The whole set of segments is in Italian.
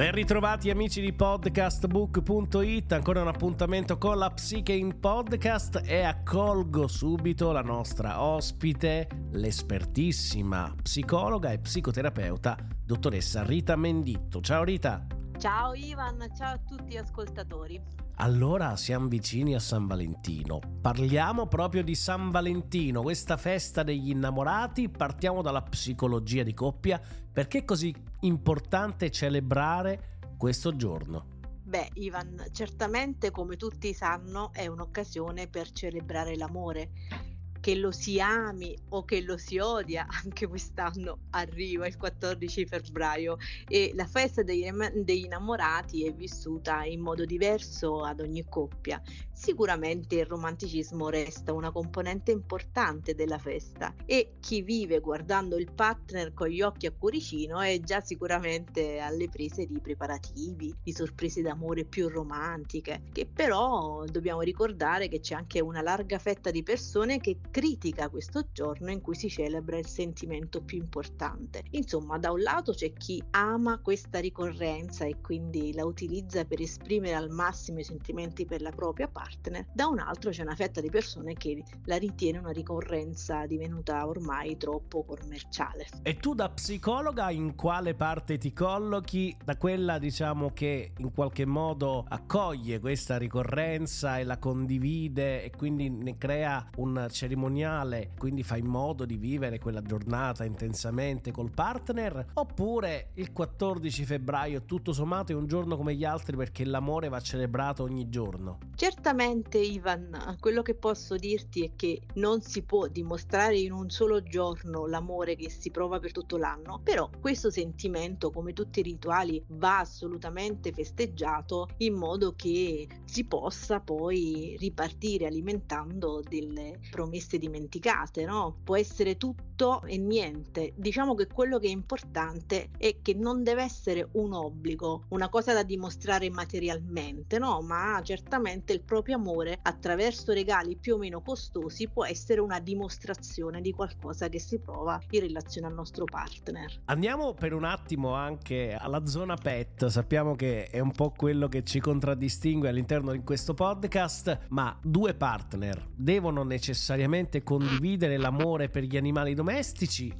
Ben ritrovati amici di podcastbook.it, ancora un appuntamento con la Psiche in Podcast e accolgo subito la nostra ospite, l'espertissima psicologa e psicoterapeuta, dottoressa Rita Menditto. Ciao Rita! Ciao Ivan, ciao a tutti gli ascoltatori. Allora siamo vicini a San Valentino. Parliamo proprio di San Valentino, questa festa degli innamorati. Partiamo dalla psicologia di coppia. Perché è così importante celebrare questo giorno? Beh, Ivan, certamente come tutti sanno è un'occasione per celebrare l'amore che lo si ami o che lo si odia, anche quest'anno arriva il 14 febbraio e la festa degli, degli innamorati è vissuta in modo diverso ad ogni coppia. Sicuramente il romanticismo resta una componente importante della festa e chi vive guardando il partner con gli occhi a cuoricino è già sicuramente alle prese di preparativi, di sorprese d'amore più romantiche, che però dobbiamo ricordare che c'è anche una larga fetta di persone che critica questo giorno in cui si celebra il sentimento più importante. Insomma, da un lato c'è chi ama questa ricorrenza e quindi la utilizza per esprimere al massimo i sentimenti per la propria partner, da un altro c'è una fetta di persone che la ritiene una ricorrenza divenuta ormai troppo commerciale. E tu da psicologa in quale parte ti collochi? Da quella diciamo che in qualche modo accoglie questa ricorrenza e la condivide e quindi ne crea un cerimoniale cerimoniale, quindi fai in modo di vivere quella giornata intensamente col partner, oppure il 14 febbraio tutto sommato è un giorno come gli altri perché l'amore va celebrato ogni giorno? Certamente Ivan, quello che posso dirti è che non si può dimostrare in un solo giorno l'amore che si prova per tutto l'anno, però questo sentimento come tutti i rituali va assolutamente festeggiato in modo che si possa poi ripartire alimentando delle promesse dimenticate, no? Può essere tutto e niente. Diciamo che quello che è importante è che non deve essere un obbligo, una cosa da dimostrare materialmente, no? Ma certamente il proprio amore attraverso regali più o meno costosi può essere una dimostrazione di qualcosa che si prova in relazione al nostro partner. Andiamo per un attimo anche alla zona pet, sappiamo che è un po' quello che ci contraddistingue all'interno di questo podcast, ma due partner devono necessariamente condividere l'amore per gli animali domestici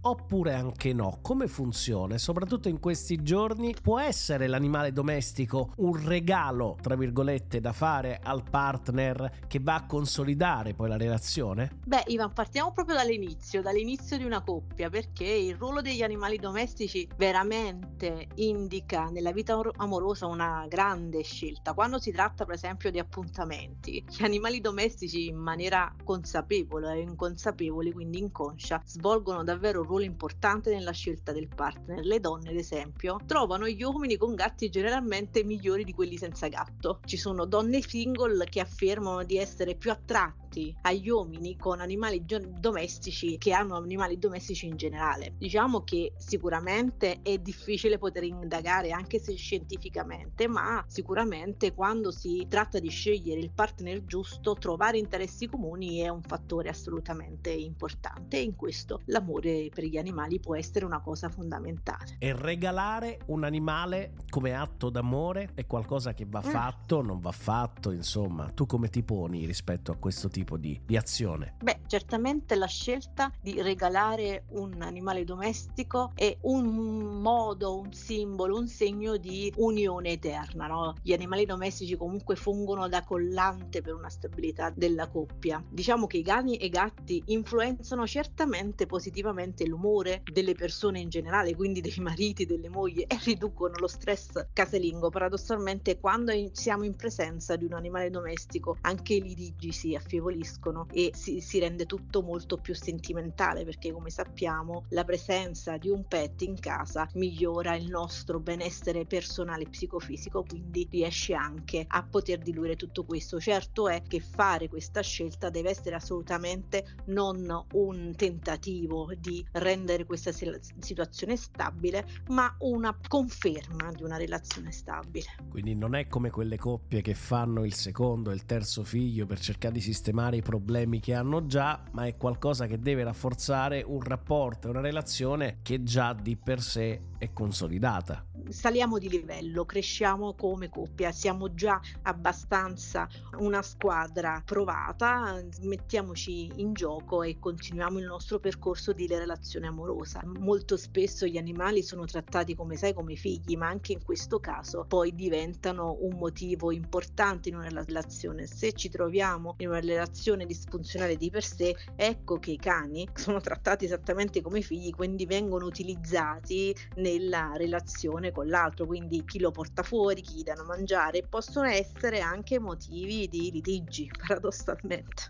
oppure anche no? Come funziona? soprattutto in questi giorni può essere l'animale domestico un regalo, tra virgolette, da fare al partner che va a consolidare poi la relazione? Beh, Ivan, partiamo proprio dall'inizio, dall'inizio di una coppia, perché il ruolo degli animali domestici veramente indica nella vita amorosa una grande scelta. Quando si tratta, per esempio, di appuntamenti, gli animali domestici in maniera consapevole inconsapevoli, quindi inconscia, svolgono davvero un ruolo importante nella scelta del partner. Le donne, ad esempio, trovano gli uomini con gatti generalmente migliori di quelli senza gatto. Ci sono donne single che affermano di essere più attratte agli uomini con animali domestici che hanno animali domestici in generale. Diciamo che sicuramente è difficile poter indagare anche se scientificamente, ma sicuramente quando si tratta di scegliere il partner giusto, trovare interessi comuni è un fattore assolutamente importante in questo l'amore per gli animali può essere una cosa fondamentale. E regalare un animale come atto d'amore è qualcosa che va Mm. fatto, non va fatto, insomma, tu come ti poni rispetto a questo tipo di, di azione? Beh, certamente la scelta di regalare un animale domestico è un modo, un simbolo, un segno di unione eterna. No? Gli animali domestici comunque fungono da collante per una stabilità della coppia. Diciamo che i cani e i gatti influenzano certamente positivamente l'umore delle persone in generale, quindi dei mariti, delle mogli e riducono lo stress casalingo. Paradossalmente, quando siamo in presenza di un animale domestico, anche i litigi si affievoliscono e si, si rende tutto molto più sentimentale perché, come sappiamo, la presenza di un pet in casa migliora il nostro benessere personale e psicofisico, quindi riesce anche a poter diluire tutto questo. Certo è che fare questa scelta deve essere assolutamente non un tentativo di rendere questa si- situazione stabile, ma una conferma di una relazione stabile. Quindi non è come quelle coppie che fanno il secondo e il terzo figlio per cercare di sistemare i problemi che hanno già, ma è qualcosa che deve rafforzare un rapporto una relazione che già di per sé è consolidata. Saliamo di livello, cresciamo come coppia, siamo già abbastanza una squadra provata, mettiamoci in gioco e continuiamo il nostro percorso di relazione amorosa. Molto spesso gli animali sono trattati come sai come figli, ma anche in questo caso poi diventano un motivo importante in una relazione. Se ci troviamo in una relazione disfunzionale di per sé, ecco che i cani sono trattati esattamente come figli, quindi vengono utilizzati nella relazione con l'altro, quindi chi lo porta fuori, chi gli danno a mangiare, possono essere anche motivi di litigi, paradossalmente.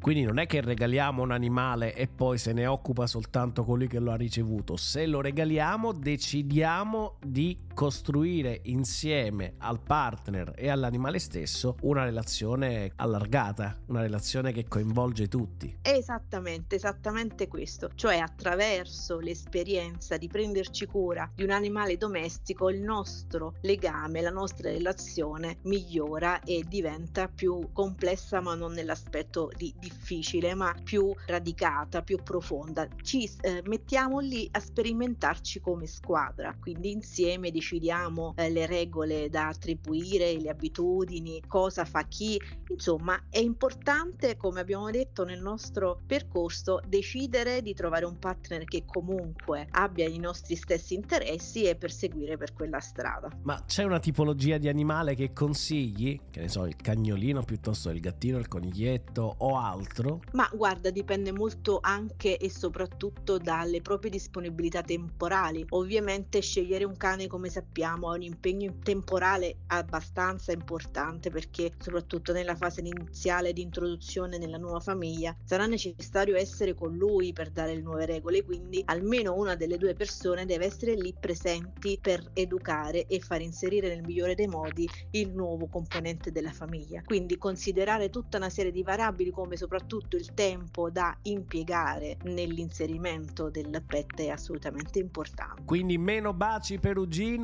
Quindi non è che regaliamo un animale e poi se ne occupa soltanto colui che lo ha ricevuto. Se lo regaliamo, decidiamo di costruire insieme al partner e all'animale stesso una relazione allargata, una relazione che coinvolge tutti. Esattamente, esattamente questo, cioè attraverso l'esperienza di prenderci cura di un animale domestico il nostro legame, la nostra relazione migliora e diventa più complessa ma non nell'aspetto di difficile ma più radicata, più profonda. Ci eh, mettiamo lì a sperimentarci come squadra, quindi insieme decidiamo eh, le regole da attribuire, le abitudini, cosa fa chi, insomma è importante come abbiamo detto nel nostro percorso decidere di trovare un partner che comunque abbia i nostri stessi interessi e perseguire per quella strada. Ma c'è una tipologia di animale che consigli? Che ne so, il cagnolino piuttosto del gattino, il coniglietto o altro? Ma guarda, dipende molto anche e soprattutto dalle proprie disponibilità temporali. Ovviamente scegliere un cane, come sappiamo, ha un impegno temporale abbastanza importante perché soprattutto nella fase iniziale di introduzione nella nuova famiglia sarà necessario essere con lui per dare le nuove regole, quindi almeno una delle due persone deve essere lì presenti per educare e far inserire nel migliore dei modi il nuovo componente della famiglia. Quindi considerare tutta una serie di variabili come soprattutto il tempo da impiegare nell'inserimento del pet è assolutamente importante. Quindi meno baci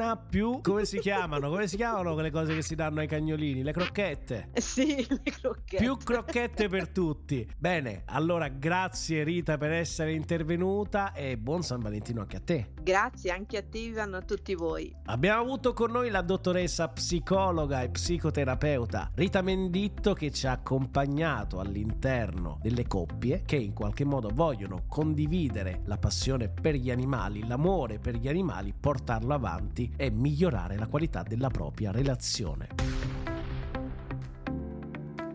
perugina, più come si chiamano? Come si chiamano quelle cose che si danno ai cagnolini? Le crocchette. Sì, le crocchette. Più crocchette per tutti. Bene, allora grazie Rita per essere intervenuta e buon San Valentino anche a te. Grazie anche a te Ivan, a tutti voi. Abbiamo avuto con noi la dottoressa psicologa e psicoterapeuta Rita Menditto che ci ha accompagnato all'interno delle coppie che in qualche modo vogliono condividere la passione per gli animali, l'amore per gli animali, portarlo avanti e migliorare la qualità della propria relazione.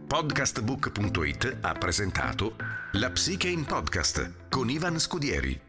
Podcastbook.it ha presentato La Psiche in Podcast con Ivan Scudieri